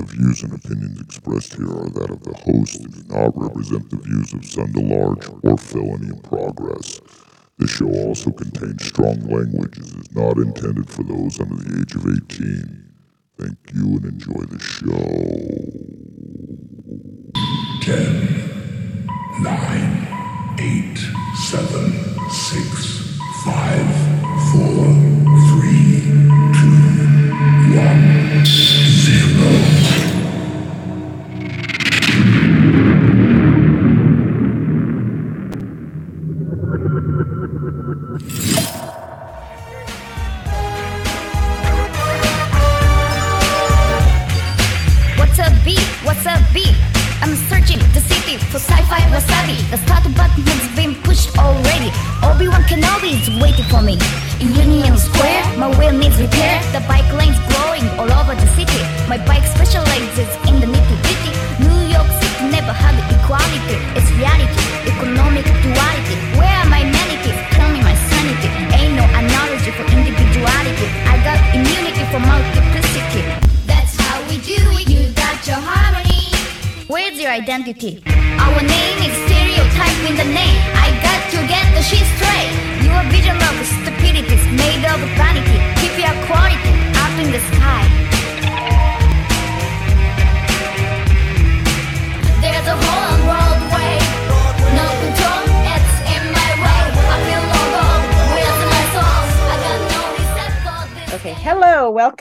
The views and opinions expressed here are that of the host and do not represent the views of Sunday or Felony in Progress. This show also contains strong language and is not intended for those under the age of 18. Thank you and enjoy the show. 10, 9, 8, 7, 6, 5, 4, 3, 2, 1, 0. What's up, B? What's up, B? I'm searching the city for sci-fi wasabi. The start button has been pushed already. Obi-Wan Kenobi is waiting for me. In Union Square, Where's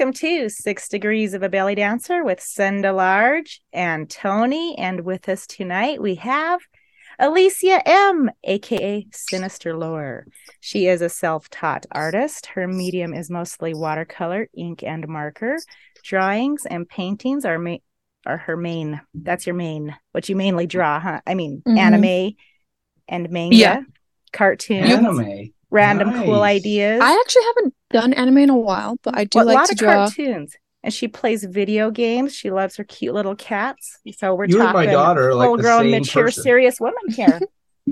welcome to Six Degrees of a Belly Dancer with Senda Large and Tony. And with us tonight, we have Alicia M, aka Sinister Lore. She is a self taught artist. Her medium is mostly watercolor, ink, and marker. Drawings and paintings are, ma- are her main. That's your main, what you mainly draw, huh? I mean, Mhm. anime and manga, Yeah. cartoons, Anime. Random cool ideas. I actually haven't done anime in a while, but I do Well, a like lot to of draw. cartoons. And she plays video games. She loves her cute little cats. So we're You and talking my daughter are like full grown, same mature, person. serious woman here.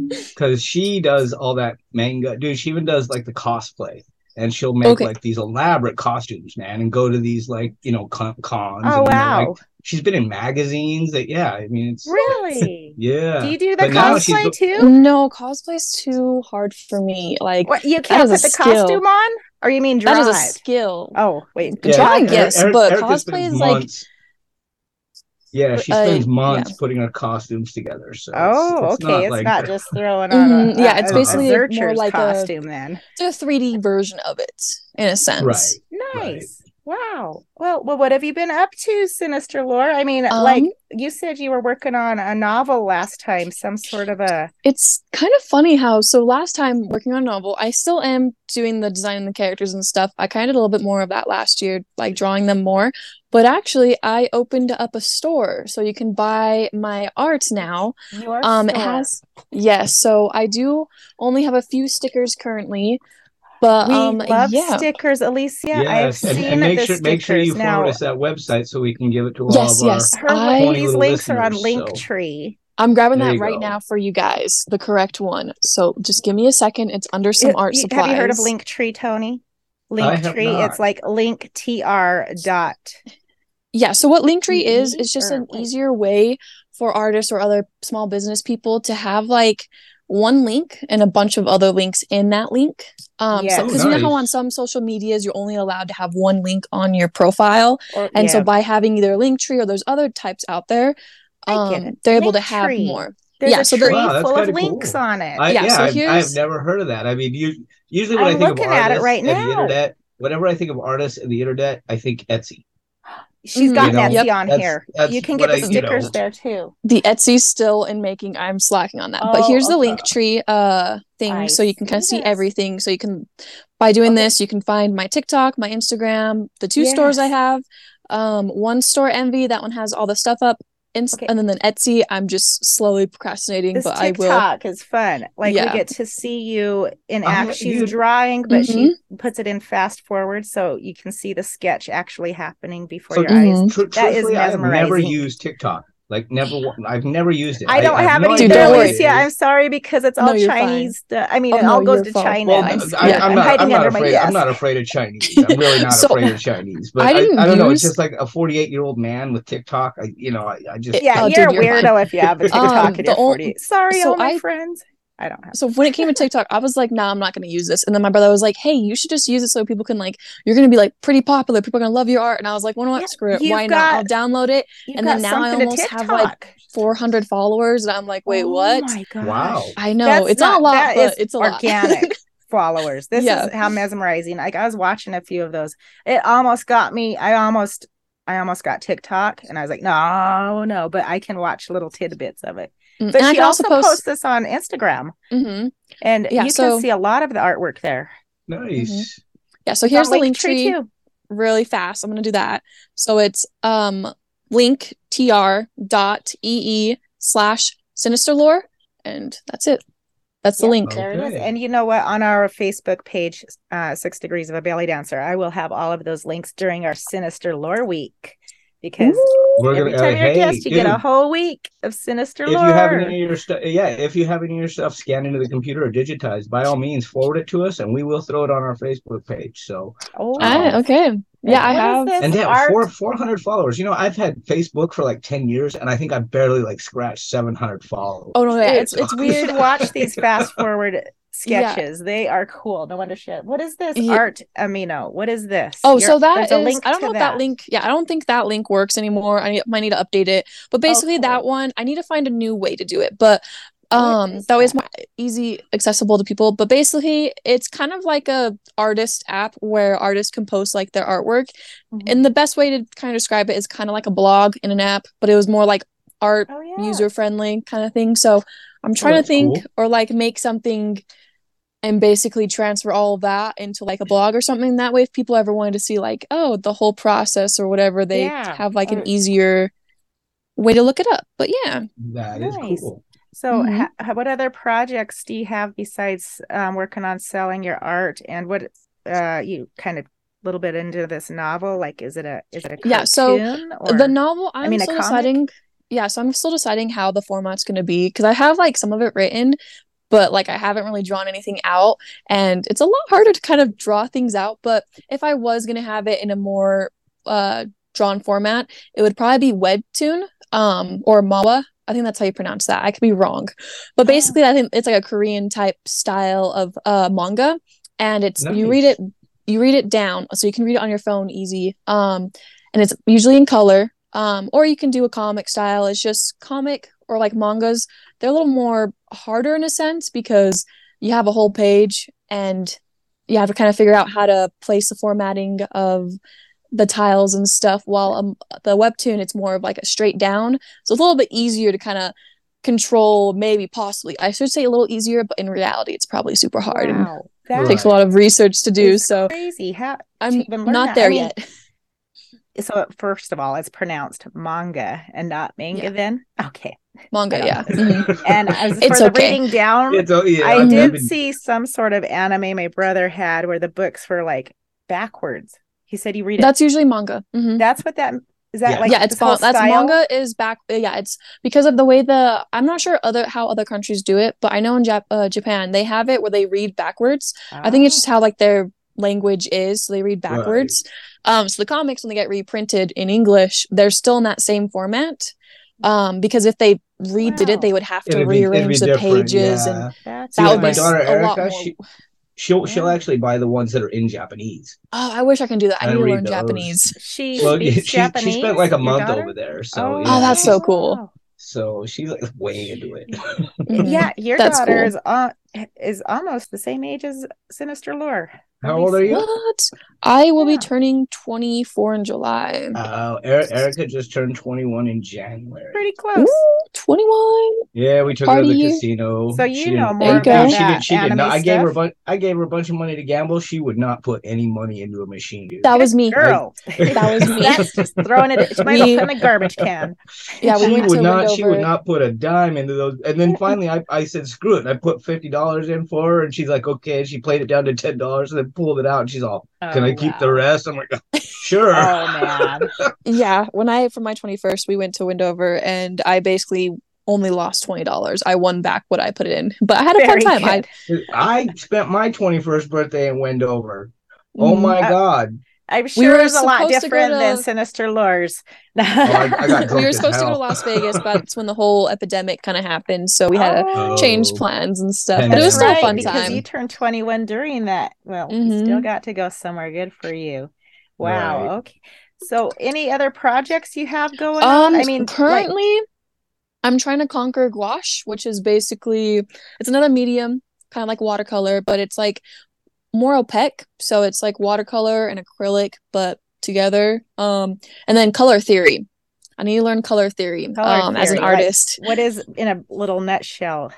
because she does all that manga. Dude, she even does like the cosplay, and she'll make Okay. like these elaborate costumes, man, and go to these like you know con- cons. oh and, wow. like, she's been in magazines. That yeah, I mean it's really? yeah. Do you do the But cosplay go- too? No, cosplay's too hard for me. Like What you can't put the skill. costume on? Or you mean that drive? is a skill. oh wait. Yeah, Drawing, Eric- yes, Eric- but Erica cosplay spends is like Yeah, she Uh, spends months yeah. putting her costumes together. So Oh, it's okay. not it's like- not just throwing on a, Mhm, yeah, it's a- basically a more Zercher's like a- costume then. it's a 3D version of it in a sense. right. Right. Wow. Well, well, what have you been up to, Sinister Lore? I mean, Um, like you said, you were working on a novel last time, some sort of a. It's kind of funny how so last time working on a novel, I still am doing the design and the characters and stuff. I kind of did a little bit more of that last year, like drawing them more. But actually, I opened up a store so you can buy my art now. Your Um, it has yes. So I do only have a few stickers currently, but We um, love yeah. stickers, Alicia. I've Yes, and, seen and make the sure make sure you stickers forward now. us that website so we can give it to all Yes, of our yes. Her these links are on listeners, so- Linktree. I'm grabbing There that right go. now for you guys, the correct one. So just give me a second. It's under some It- art you- supplies. Have you heard of Linktree, Tony? I have Linktree. It's not. like linktr dot. Yeah, so what Linktree is, Mhm, is just or an what? easier way for artists or other small business people to have like one link and a bunch of other links in that link. Um, Yes. so Oh, because you know how on some social medias you're only allowed to have one link on your profile, Or, and so by having either Linktree or there's other types out there, um, they're able to have more. there's yeah, a so the- tree Wow, full of links cool. on it. I, Yeah, yeah, so I've, I've never heard of that. I mean, you, usually when I'm I think looking of at it artists right now. the internet, whenever I think of artists and the internet, I think Etsy. She's Mhm. got You know, Etsy Yep. on that's- here. that's You can get the I- you know. stickers there too. The Etsy's still in making. I'm slacking on that. but Oh, here's the link tree uh thing I so you can kind of see see everything. So you can by doing Okay. this, you can find my TikTok, my Instagram, the two stores I have. Um one store Envy, that one has all the stuff up. And, Okay. and then the Etsy, I'm just slowly procrastinating, This but I will TikTok is fun. Like Yeah. we get to see you in I'm act. She's dude. drawing, but she Mm-hmm. puts it in fast forward, so you can see the sketch actually happening before So- your eyes. Mhm. Tr- That is truthfully, I have never mesmerizing. used TikTok. Like never, I've never used it. I don't have no any Dude, idea don't what worry. it Alicia. I'm sorry because it's all you're fine. Chinese. stu- I mean, Oh, it no, all goes to fine. China. Well, I'm, I, scared. I'm I'm hiding I'm not under my afraid. I'm not afraid of Chinese. I'm really not So, afraid of Chinese. But I I, I, don't know. It's just like a 48 year old man with TikTok. I, you know, I, I just. Yeah, Oh, you're dude, a you're fine. weirdo if you have a TikTok Um, and the 48. Sorry, so all my I- friends. I don't have. So when it came to TikTok, I was like, nah, I'm not gonna use this. And then my brother was like, hey, you should just use it so people can like, you're gonna be like pretty popular. People are gonna love your art. And I was like, well, you Yeah, what? Screw it. you've Why not? I'll download it. And then now I almost have, like, 400 followers. And I'm like, wait, Oh what? my gosh. Wow. I know That's it's not, a lot, that but is it's a lot. organic followers. This Yeah. is how mesmerizing. Like I was watching a few of those. It almost got me. I almost I almost got TikTok and I was like, no, no, but I can watch little tidbits of it. Mm, But and she also also posts post. this on Instagram Mhm. and Yeah, you so- can see a lot of the artwork there. Nice. Yeah. So here's the link Linktree, tree too. really fast. I'm gonna do that. So it's um linktr.ee slash sinister lore, and that's it. That's the Yep, link. There it is. Okay. And you know what? On our Facebook page, uh, Six Degrees of a Belly Dancer, I will have all of those links during our Sinister Lore Week because We're every gonna. time uh, you're a hey, guest, you get a whole week of Sinister if Lore. you have any of your stuff, yeah, if you have any of your stuff scanned into the computer or digitized, by all means, forward it to us, and we will throw it on our Facebook page. So, oh, Ah, okay. Yeah, I have. and yeah, art? four four hundred followers. You know, I've had Facebook for like ten years, and I think I barely like scratched seven hundred followers. Oh no, yeah, it's it's weird. watch these fast forward Yeah. sketches. They are cool. No wonder shit. What is this? Yeah. Art Amino. What is this? Oh, You're- so that there's is a link I don't to know if that link yeah, I don't think that link works anymore. I need, might need to update it. But basically that cool. one, I need to find a new way to do it. But um is that way it's more easy accessible to people. But basically it's kind of like a artist app where artists can post like their artwork. Mhm. And the best way to kind of describe it is kind of like a blog in an app, but it was more like art Oh, yeah. user friendly kind of thing. So I'm trying to think cool. or like make something and basically transfer all of that into like a blog or something. That way, if people ever wanted to see like, oh, the whole process or whatever, they Yeah, have like an easier way to look it up. But yeah, That is Nice. cool. So, Mhm. ha- ha- what other projects do you have besides um, working on selling your art? And what uh, you kind of a little bit into this novel? Like, is it a is it a Yeah, so cartoon the novel, I'm mean, a still comic? deciding. Yeah, so I'm still deciding how the format's going to be because I have like some of it written, but like I haven't really drawn anything out, and it's a lot harder to kind of draw things out. But if I was going to have it in a more uh drawn format, it would probably be webtoon um or Mawa. I think that's how you pronounce that. I could be wrong, but basically, I think it's like a Korean type style of uh manga, and it's you read it you read it down so you can read it on your phone easy um and it's usually in color um or you can do a comic style it's just comic or like mangas they're a little more harder in a sense because you have a whole page and you have to kind of figure out how to place the formatting of the tiles and stuff while um, the webtoon it's more of like a straight down so it's a little bit easier to kind of control maybe possibly i should say a little easier but in reality it's probably super hard and Wow, that takes a lot of research to do so crazy. How i'm even not that? there I mean, yet so first of all, it's pronounced manga and not manga. Yeah. Then okay, manga yeah don't Mhm. and as It's for the okay. reading down, It's, oh, yeah, I I've did been- see some sort of anime my brother had where the books were like backwards. He said you read it. that's usually manga Mhm. That's what that is. That Yeah. like yeah it's this whole bon- that's manga is back uh, yeah it's because of the way the i'm not sure other how other countries do it but i know in Jap- uh, japan they have it where they read backwards i think it's just Oh. how like their language is so they read Right. backwards um so the comics when they get reprinted in english they're still in that same format um because if they redid Wow. it they would have to It'd be- be rearrange the pages yeah. and That's See, that like would my be s- daughter a lot Erica, more she she'll she'll actually buy the ones that are in Japanese. oh i wish i can do that i I need to learn those. japanese she Well, speaks she, she Japanese. spent like a month daughter? over there, so Oh, yeah, that's so cool. wow. So she's like way into it. Yeah, your That's daughter cool. is uh, is almost the same age as Sinister Lore. How old are you? What? I will Yeah. be turning 24 in July. Uh, Eri- Erica just turned 21 in January. Pretty close. Ooh, 21. Yeah, we took her to the casino. So you She know didn't- more about and she did. She did anime not. I gave her a stuff. bunch. I gave her a bunch of money to gamble. She would not put any money into a machine. Dude. That was me. Girl, That was me. That's just throwing it. She might We- in a garbage can. Yeah, we she would to not. She would not put a dime into those. And then finally, I, I said, "Screw it!" And I put fifty dollars in for her, and she's like, "Okay." And she played it down to ten dollars, and then pulled it out, and she's all, Can Oh, I keep the rest? I'm like, sure. Oh man. Yeah, when I for my 21st, we went to Wendover and I basically only lost $20. I won back what I put it in, but I had a Very fun time. I good. I spent my 21st birthday in Wendover. Oh Mhm. my Uh, God. I'm sure were it's a lot supposed to go different than to- Sinister Lore's. Oh, I, I we were as supposed to go to. Las Vegas, but that's when the whole epidemic kind of happened, so we had to Oh, change Oh. plans and stuff. And But it was that's still a fun because time. you turned 21 during that. Well, you still got to go somewhere. Good for you. Wow. Right. Okay. So, any other projects you have going on? Um, I mean, like- currently, I'm trying to conquer gouache, which is basically it's another medium, kind of like watercolor, but it's like more opaque. So it's like watercolor and acrylic, but together. Um, and then color theory. I need to learn color theory. Color um, as an theory, like- artist. what is in a little nutshell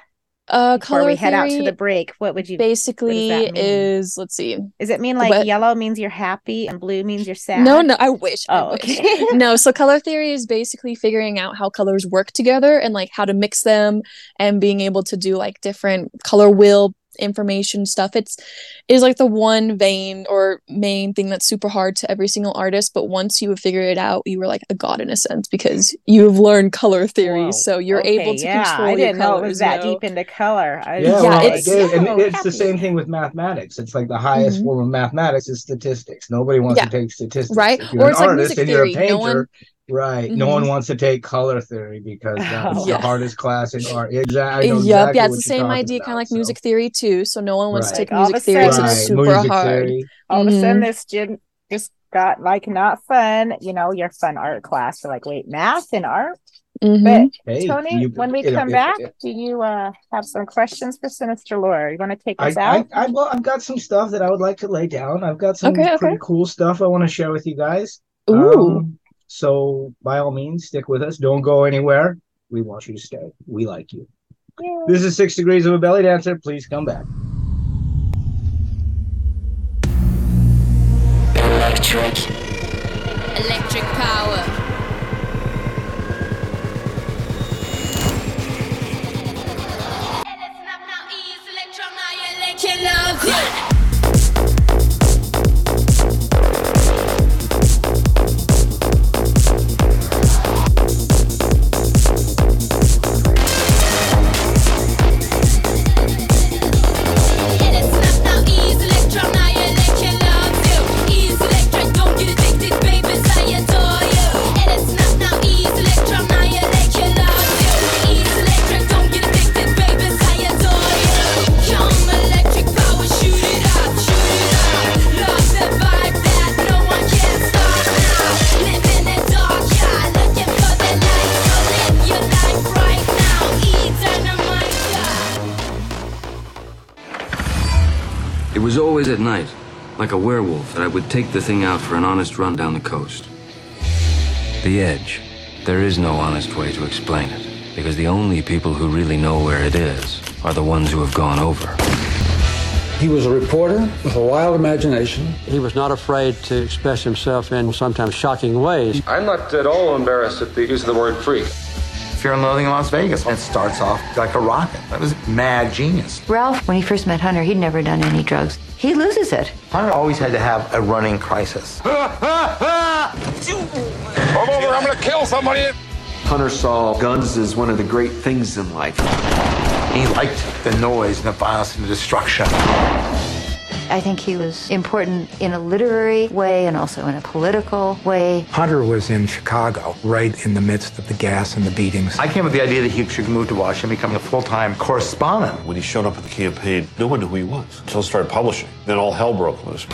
Uh, before color we head out to the break? What would you? basically is let's see. Does it mean like wet- yellow means you're happy and blue means you're sad? No, no, I wish. I Oh, wish. okay. no, so color theory is basically figuring out how colors work together and like how to mix them and being able to do like different color wheel information stuff. It's is like the one vein or main thing that's super hard to every single artist, but once you have figured it out, you were like a god in a sense because you've learned color theory, Whoa. so you're Okay, able to yeah, control I your didn't know it was that you know? deep into color. I Yeah, Yeah, well, it's- it is, and so it's the same thing with mathematics. It's like the highest Mhm. form of mathematics is statistics. Nobody wants Yeah. to take statistics. Right? If you're Or an it's like music and you're a theory. painter, No one- right? No Mhm. one wants to take color theory because that's Oh. the hardest class in art. Exactly. I Yep, exactly yeah, it's the same talking idea, kind of like so- music theory too. So no one wants to take Like, all of music theory because sudden- it's super music hard. theory. all of a sudden Mhm. this didn't just got like not fun. You know, your fun art class. You're like, wait, math and art. Mhm. But Hey, Tony, you- when we you know, come if- back, if- do you uh have some questions for Sinister Lore? You want to take us I, out? I, well, I've got some stuff that I would like to lay down. I've got some Okay, okay. pretty cool stuff I want to share with you guys. Ooh. Um, so by all means, stick with us. Don't go anywhere. We want you to stay. We like you. Yeah. This is Six Degrees of a Belly Dancer. Please come back. Electric. Electric power. Like a werewolf, that I would take the thing out for an honest run down the coast. The edge. There is no honest way to explain it, because the only people who really know where it is are the ones who have gone over. He was a reporter with a wild imagination. He was not afraid to express himself in sometimes shocking ways. I'm not at all embarrassed at the use of the word freak. Fear and Loathing in Las Vegas. And It starts off like a rocket. That was mad genius. Ralph, when he first met Hunter, he'd never done any drugs. He loses it. Hunter always had to have a running crisis. Come over, I'm gonna kill somebody. Hunter saw guns as one of the great things in life. He liked the noise and the violence and the destruction. I think he was important in a literary way and also in a political way. Hunter was in Chicago, right in the midst of the gas and the beatings. I came up with the idea that he should move to Washington, become a full-time correspondent. When he showed up at the campaign, no one knew who he was until he started publishing. Then all hell broke loose.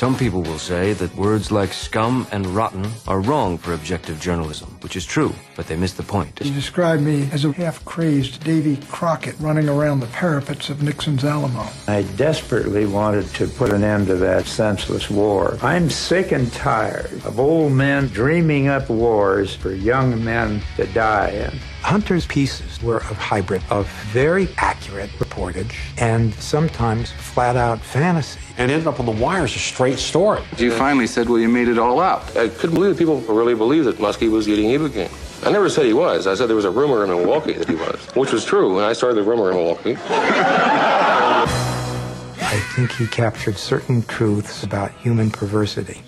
Some people will say that words like scum and rotten are wrong for objective journalism, which is true, but they miss the point. He described me as a half-crazed Davy Crockett running around the parapets of Nixon's Alamo. I desperately wanted to put an end to that senseless war. I'm sick and tired of old men dreaming up wars for young men to die in. Hunter's pieces were a hybrid of very accurate reportage and sometimes flat out fantasy. And ended up on the wire as a straight story. You finally said, well, you made it all up. I couldn't believe that people really believed that Muskie was eating Ibogaine. I never said he was. I said there was a rumor in Milwaukee that he was, which was true, and I started the rumor in Milwaukee. I think he captured certain truths about human perversity.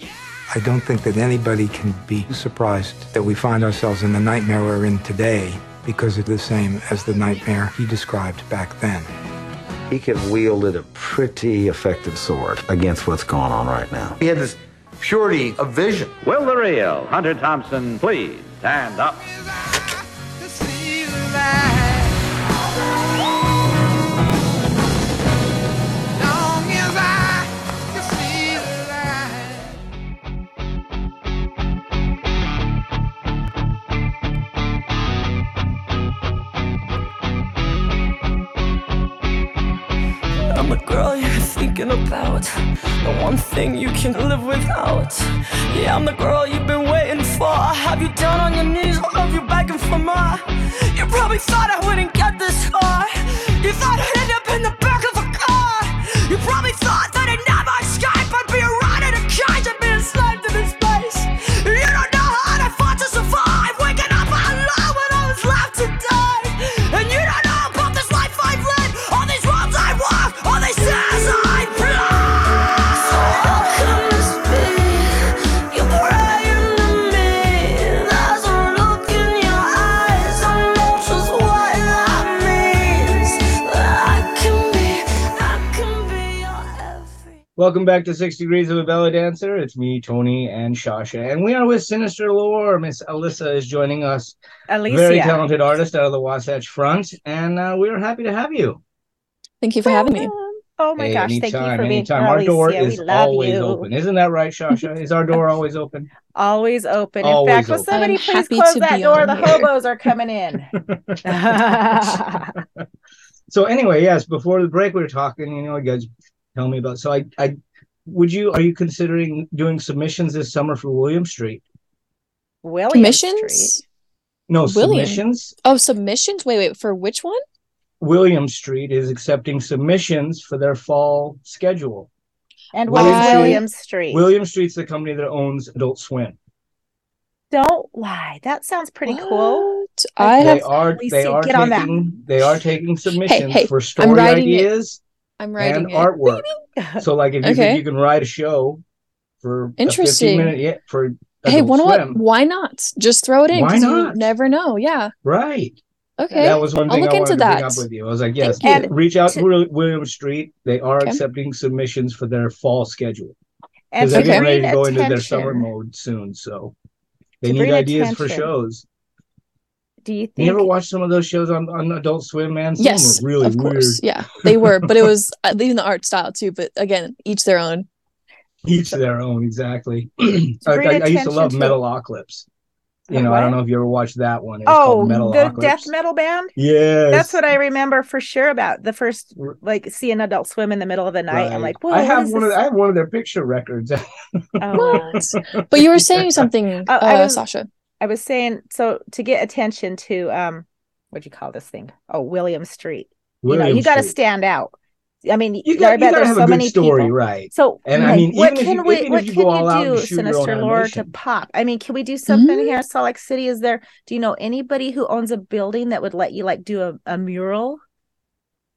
I don't think that anybody can be surprised that we find ourselves in the nightmare we're in today because it's the same as the nightmare he described back then. He could wielded a pretty effective sword against what's going on right now. He had this purity of vision. Will the real Hunter Thompson please stand up? Girl you're thinking about. The one thing you can live without. Yeah, I'm the girl you've been waiting for. I have you down on your knees, I love you begging for more. You probably thought I wouldn't get this far. You thought I'd end up in the back of a car. You probably Welcome back to Six Degrees of a Belly Dancer. It's me, Tony, and Shasha, and we are with Sinister Lore. Miss Alyssa is joining us. Alicia. Very talented artist out of the Wasatch Front, and uh, we are happy to have you. Thank you for having me. Oh my Hey, gosh, thank you anytime, for being anytime. Our door is we love always you. open. Isn't that right, Shasha? Is our door always open? Always open. In Always fact, will somebody I'm please close that door? The here. hobos are coming in. So anyway, yes, before the break, we were talking. You know, you guys tell me about. So I, I, would you? Are you considering doing submissions this summer for William Street? William Commissions? Street. No William. submissions. Oh, submissions? Wait, wait, for which one? William Street is accepting submissions for their fall schedule. And what is William Street- William Street? William Street's the company that owns Adult Swim. Don't lie. That sounds pretty cool. I they have. are they are get on taking they are taking submissions hey, for story ideas. it. I'm and it. artwork. So like if you Okay. think you can write a show for a 15 Interesting. minute yeah for Hey, you what? Why not? Just throw it in Why not? never know. Yeah. right? Okay. That was one I'll thing look I into wanted to bring that. up with you. I was like, yes, Thank reach out to- to William Street. They are Okay. accepting submissions for their fall schedule because they're getting ready to go into their summer mode soon. So they need ideas for shows. Do you think You ever watched some of those shows on, on Adult Swim, man? Some Yes, were really of course. weird. Yeah, they were, but it was uh, even the art style too. But again, each their own. Each their own, exactly. I, I- I used to love to- Metalocalypse. You know, I don't know if you ever watched that one. It's Oh, called the Metalocalypse. death metal band? Yes. That's what I remember for sure about the first like seeing Adult Swim in the middle of the night. I'm like, whoa, I what have is one of this? I have one of their picture records. Oh. What? But you were saying something, Oh, uh, was- Sasha. I was saying so to get attention to um what do you call this thing? Oh, William Street. you know, you got to stand out. I mean, You got, you gotta have so a good many story, people. right? So, and I mean, what can you, we? What can go all out you do, shoot your own Sinister Lore, to pop? I mean, can we do something Mm-hmm. here in Salt Lake City? Is there? Do you know anybody who owns a building that would let you like do a, a mural?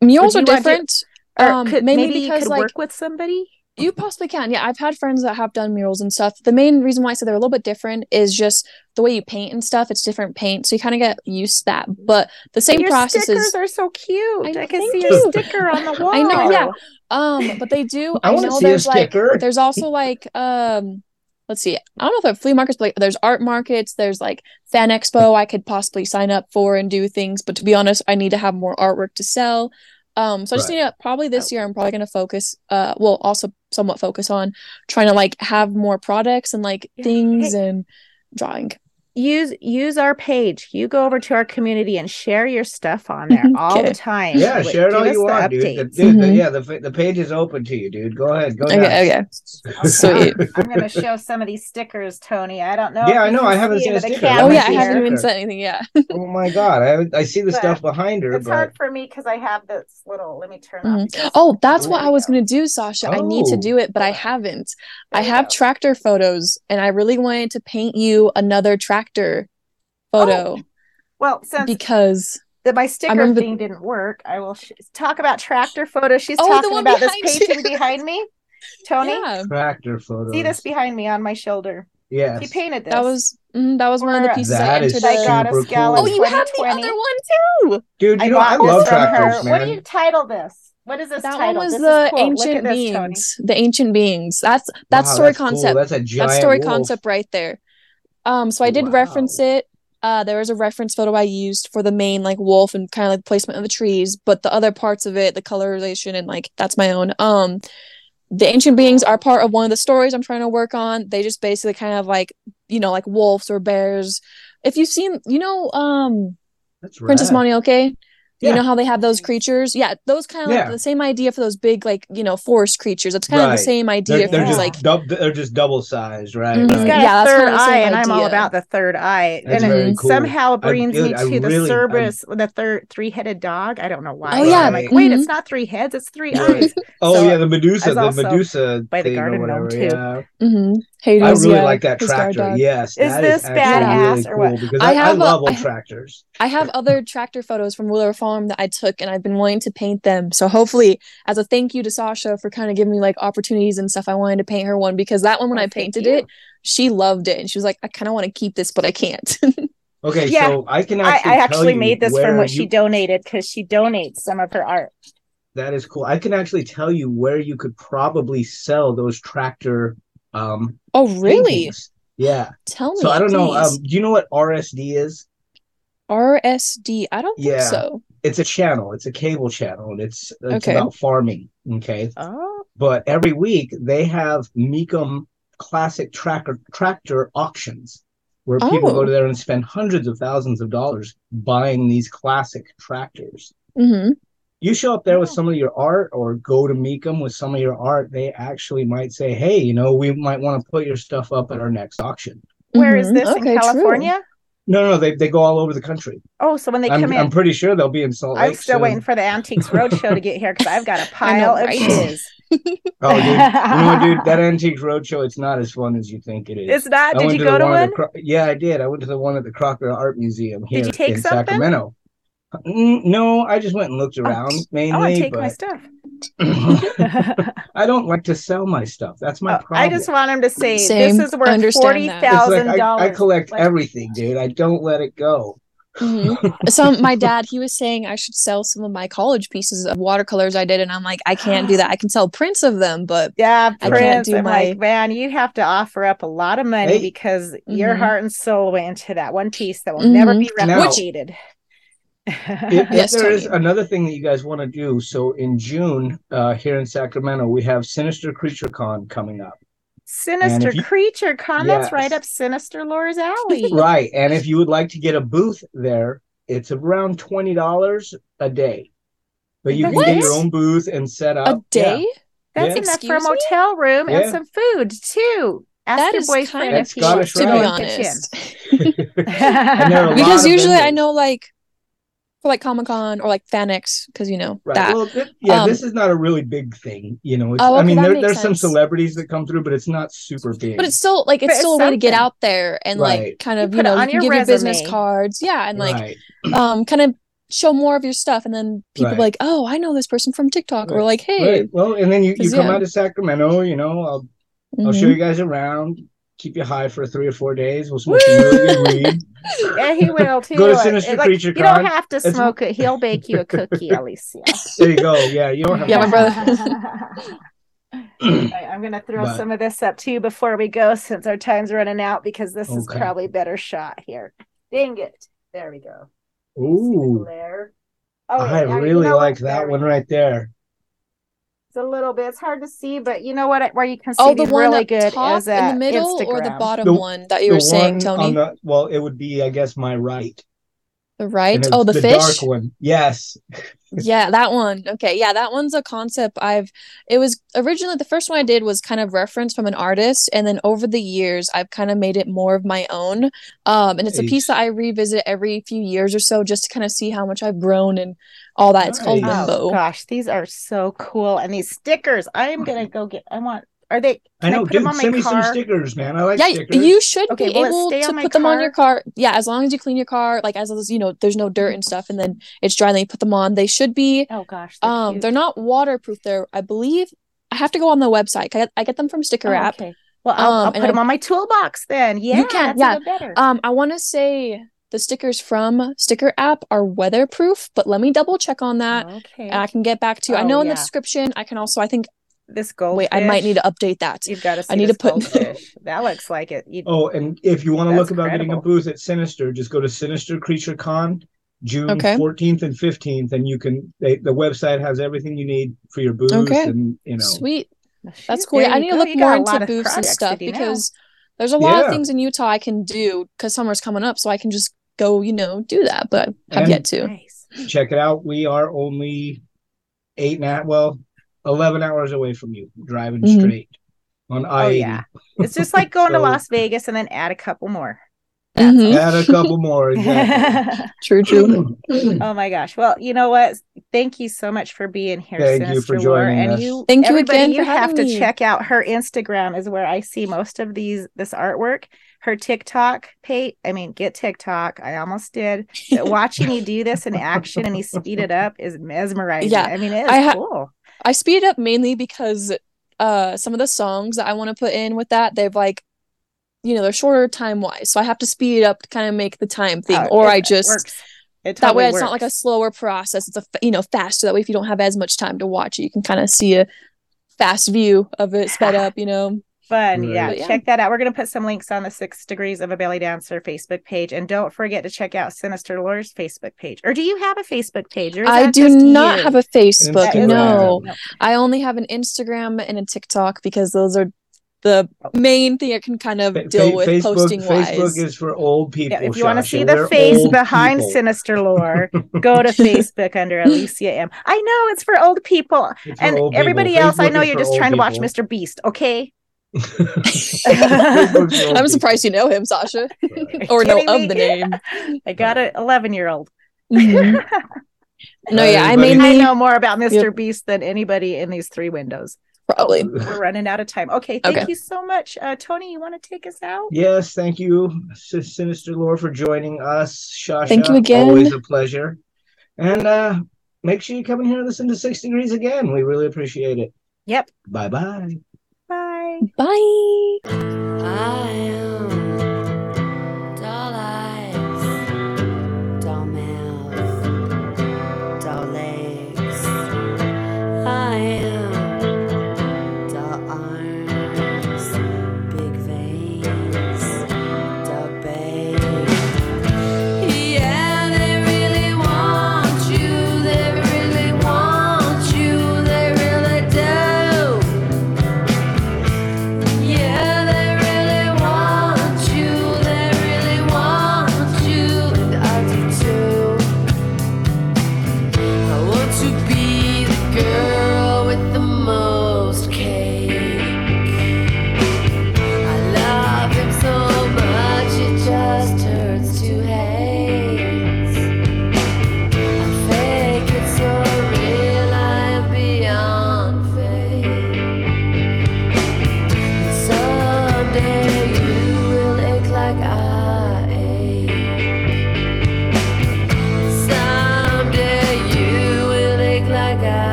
Murals are you want to- different. Or um, could, mainly maybe you because could like work with somebody. You possibly can. Yeah, I've had friends that have done murals and stuff. The main reason why I said they're a little bit different is just the way you paint and stuff. It's different paint, so you kind of get used to that. But the same Your process stickers is. are so cute. I I, can see you. your sticker on the wall. I know, yeah. Um, but they do. I I, wanna know see a there's like sticker. there's also like um let's see. I don't know if they're flea markets, but like there's art markets, there's like fan expo I could possibly sign up for and do things. But to be honest, I need to have more artwork to sell. Um, so I just Right. need to probably this year I'm probably gonna focus uh well also somewhat focus on trying to like have more products and like things and drawing. Use use our page. You go over to our community and share your stuff on there all Okay. the time. Yeah, Wi- share it all you the want, dude. The, dude, the- Mhm. yeah, the the page is open to you, dude. Go ahead, go Okay, nuts. okay. Sweet. I'm gonna show some of these stickers, Tony. I don't know. Yeah, I know. I haven't seen a the sticker. Oh yeah, I haven't here. even sticker. said anything. Yeah. Oh my god, I I see the But stuff behind her, It's but hard for me because I have this little. Let me turn off. this. Oh, that's what I was gonna do, Sasha. I need to Oh. do it, but I haven't. I There you have go. tractor photos, and I really wanted to paint you another tractor photo Well, since because that my sticker remember- thing didn't work. I will sh- talk about tractor photos. She's Oh, the talking one about this behind painting behind me. Tony, Yeah. Tractor photo. see this behind me on my shoulder. Yes. He painted this. That was mm, that was one of the pieces That I is entered. I got a super Scala cool. Oh, you have the other one too. Dude, you know, bought I love from her. tractors, What do you title this? What is this That title? one was This the cool. Ancient this, Tony. beings. The ancient beings. That's that's Wow, story that's cool. concept. That's a That's giant story wolf. concept right there. Um, so I did reference it. Uh, there was a reference photo I used for the main like wolf and kind of like placement of the trees, but the other parts of it, the colorization and like that's my own. Um, the ancient beings are part of one of the stories I'm trying to work on. They just basically kind of like you know like wolves or bears. If you've seen, you know, um, That's Princess rad. Mononoke. Yeah. You know how they have those creatures? Yeah, those kind of like the same idea for those big like you know forest creatures. It's kind of the same idea They're, they're just just like dub- they're just double sized, right? Mhm. He's right. got Yeah, a that's third kinda eye, same and I'm all about the third eye. That's and very it cool. somehow brings dude, me I to the really- I'm- Cerberus, the third three-headed dog. I don't know why. Oh, yeah. I'm like, wait, Mhm. it's not three heads, it's three eyes. Oh So, yeah, the Medusa, I was the Medusa by the garden gnome, too. Yeah. hmm Hades. I really yeah, like that his guard tractor. Yes, Is that this actually badass really or cool what? because I I, I, have a- old I- tractors. I have other tractor photos from Wheeler Farm that I took, and I've been wanting to paint them. So hopefully, as a thank you to Sasha for kind of giving me like opportunities and stuff, I wanted to paint her one because that one when Oh, I painted it, she loved it, and she was like, "I kind of want to keep this, but I can't." Okay, Yeah, so I can I, actually I tell actually you made this from what she donated because she donates some of her art. That is cool. I can actually tell you where you could probably sell those tractor um oh, really? paintings. Yeah. Tell me. So I don't know. Um, do you know what RFD is? RFD. I don't think Yeah. so. It's a channel. It's a cable channel, and it's it's Okay. about farming. Okay. Oh, But every week they have Mecum classic tractor tractor auctions where people Oh. go to there and spend hundreds of thousands of dollars buying these classic tractors. hmm You show up there with some of your art or go to Mecum with some of your art, they actually might say, Hey, you know, we might want to put your stuff up at our next auction. where is mm-hmm. this Okay, in true. California? No, no, they, they go all over the country. Oh, so when they I'm, come in, I'm pretty sure they'll be in Salt Lake. I'm still soon. waiting for the Antiques Roadshow to get here because I've got a I know, pile of right? Oh, dude. you know dude? That Antiques Roadshow, it's not as fun as you think it is. It's not. I Did you the go to at one? Cro- yeah, I did. I went to the one at the Crocker Art Museum here you take in something? Sacramento. Mm, No, I just went and looked around I want to mainly, take my stuff. I don't like to sell my stuff. That's my Oh, problem. I just want him to say Same. this is worth Understand forty that. It's thousand like I, dollars. I collect everything, dude. I don't let it go. hmm so my dad, he was saying I should sell some of my college pieces of watercolors I did, and I'm like, I can't do that. I can sell prints of them, but Yeah, I can't do I'm my- like, man, you have to offer up a lot of money Hey. because your Mhm. heart and soul went into that one piece that will never be Mhm. Now- replicated. If, if Yes, there is Tony. another thing that you guys want to do, so in June uh, here in Sacramento, we have Sinister Creature Con coming up. Sinister you- creature con. That's right up Sinister Laura's alley. Right. And if you would like to get a booth there, it's around twenty dollars a day. But you can get your own booth and set up. a day? That's Yeah. enough for a motel room and some food too. Ask That your is boyfriend kind if That's he Scottish to rite. go to be and pitch in. honest. And there are a lot because usually I know like for like Comic Con or like FanX, because you know Right. that. Well, th- yeah, Um, this is not a really big thing. You know, it's, Oh, I okay, mean, that there, makes there's some celebrities that come through, but it's not super big. But it's still like it's it's still a way to get out there and Right. like kind of You you, know you your give your business cards, yeah, and like right. um kind of show more of your stuff, and then people Right. like, oh, I know this person from TikTok, or like, hey, Right. Well, and then you, you 'Cause, come yeah. out to Sacramento, you know, I'll I'll mhm. show you guys around, keep you high for three or four days. We'll smoke some really good weed. Yeah, he will too. Go to Sinister like, Creature You don't have to It's- smoke it. He'll bake you a cookie, at Alicia. There you go. Yeah, you don't have Yeah, to- my brother. I- I'm gonna throw But- some of this up too before we go, since our time's running out. Because this is probably better shot here. Dang it! There we go. Ooh, Glare. Oh, I yeah, you really know like that one right there. It's a little bit. It's hard to see, but you know what? Where you can see Oh, the one really good top is in the middle or the bottom The- one that you were saying, Tony? on the well, it would be, I guess, my right. the right? Oh, it's the, the dark fish. one. Yes. Yeah, that one. Okay, yeah, that one's a concept I've it was originally the first one I did was kind of reference from an artist and then over the years I've kind of made it more of my own. Um and it's a piece that I revisit every few years or so just to kind of see how much I've grown and all that. It's called Limbo. Oh gosh, these are so cool, and these stickers. I am gonna go get. I want Are they? I Can I, know, put them dude. on my Send me car? some stickers, man. I like yeah, stickers. you should Okay, be able to on my put them on your car? car. Yeah, as long as you clean your car, like as, as you know, there's no dirt and stuff, and then it's dry, and then you put them on. They should be. Oh gosh, they're Um, cute. they're not waterproof. They're, I believe, I have to go on the website. I get, I get them from Sticker Oh, App. okay. Well, I'll, I'll Um, put and I- them on my toolbox then. Yeah, you can, that's yeah. even better. Um, I want to say the stickers from Sticker App are weatherproof, but let me double check on that. Okay. and I can get back to you. I Oh, know in yeah. the description, I can also, I think, this goldfish. wait, I might need to update that. You've got to. See I need this to put. that looks like it. You, Oh, and if you want to That's look about getting a booth at Sinister, just go to Sinister Creature Con, June Okay. 14th and 15th, and you can. They, the website has everything you need for your booth, Okay. and you know. Sweet. That's cool. Yeah, I you need to look You more into booths and stuff do now. because there's a lot Yeah. of things in Utah I can do because summer's coming up, so I can just go, you know, do that. But I have And- yet to. Nice. Check it out. We are only eight and a half, well, 11 hours away from you, driving Mhm. straight on I Oh 80. yeah, it's just like going to Las Vegas and then add a couple more. Mhm. Add a couple more, exactly. True, true. oh my gosh. Well, you know what? Thank you so much for being here, Thank you for Lore. joining And us. you, Thank you again you for have having to me. check out her Instagram. Is where I see most of these this artwork. Her TikTok page. I mean, get TikTok. I almost did. But watching you do this in action and you speed it up is mesmerizing. Yeah, I mean, it is I ha- cool. I speed it up mainly because uh some of the songs that I want to put in with that, they've like you know, they're shorter time wise. So I have to speed it up to kind of make the time thing. Oh, or it- I just works. It that way totally it's not like a slower process. It's a you know, faster. That way if you don't have as much time to watch it, you can kind of see a fast view of it sped up, you know. Fun. Yeah, yeah. check that out. We're going to put some links on the Six Degrees of a Belly Dancer Facebook page. And don't forget to check out Sinister Lore's Facebook page. Or do you have a Facebook page? Or I do not you? have a Facebook. No. no. I only have an Instagram and a TikTok because those are the main thing I can kind of Fa- deal with Facebook, posting Facebook wise. is for old people. Yeah, if you want to see the face behind people. Sinister Lore, go to Facebook under Alicia M. I know it's for old people. It's and old people. everybody else, I know you're just old trying to watch. Mr. Beast, okay? Facebook's for old I'm surprised you know him, Sasha, or know of me? the name. I got an 11 year old. Mhm. No, yeah, I mean, I know more about Mr. Yep. Beast than anybody in these three windows. probably. We're running out of time. Okay, thank Okay. you so much. Uh, Tony, you want to take us out? Yes, thank you, S- Sinister Lore, for joining us. Shasha, Thank you again. Always a pleasure. And uh make sure you come in here and listen to Six Degrees again. We really appreciate it. Yep. Bye bye. Bye. Bye.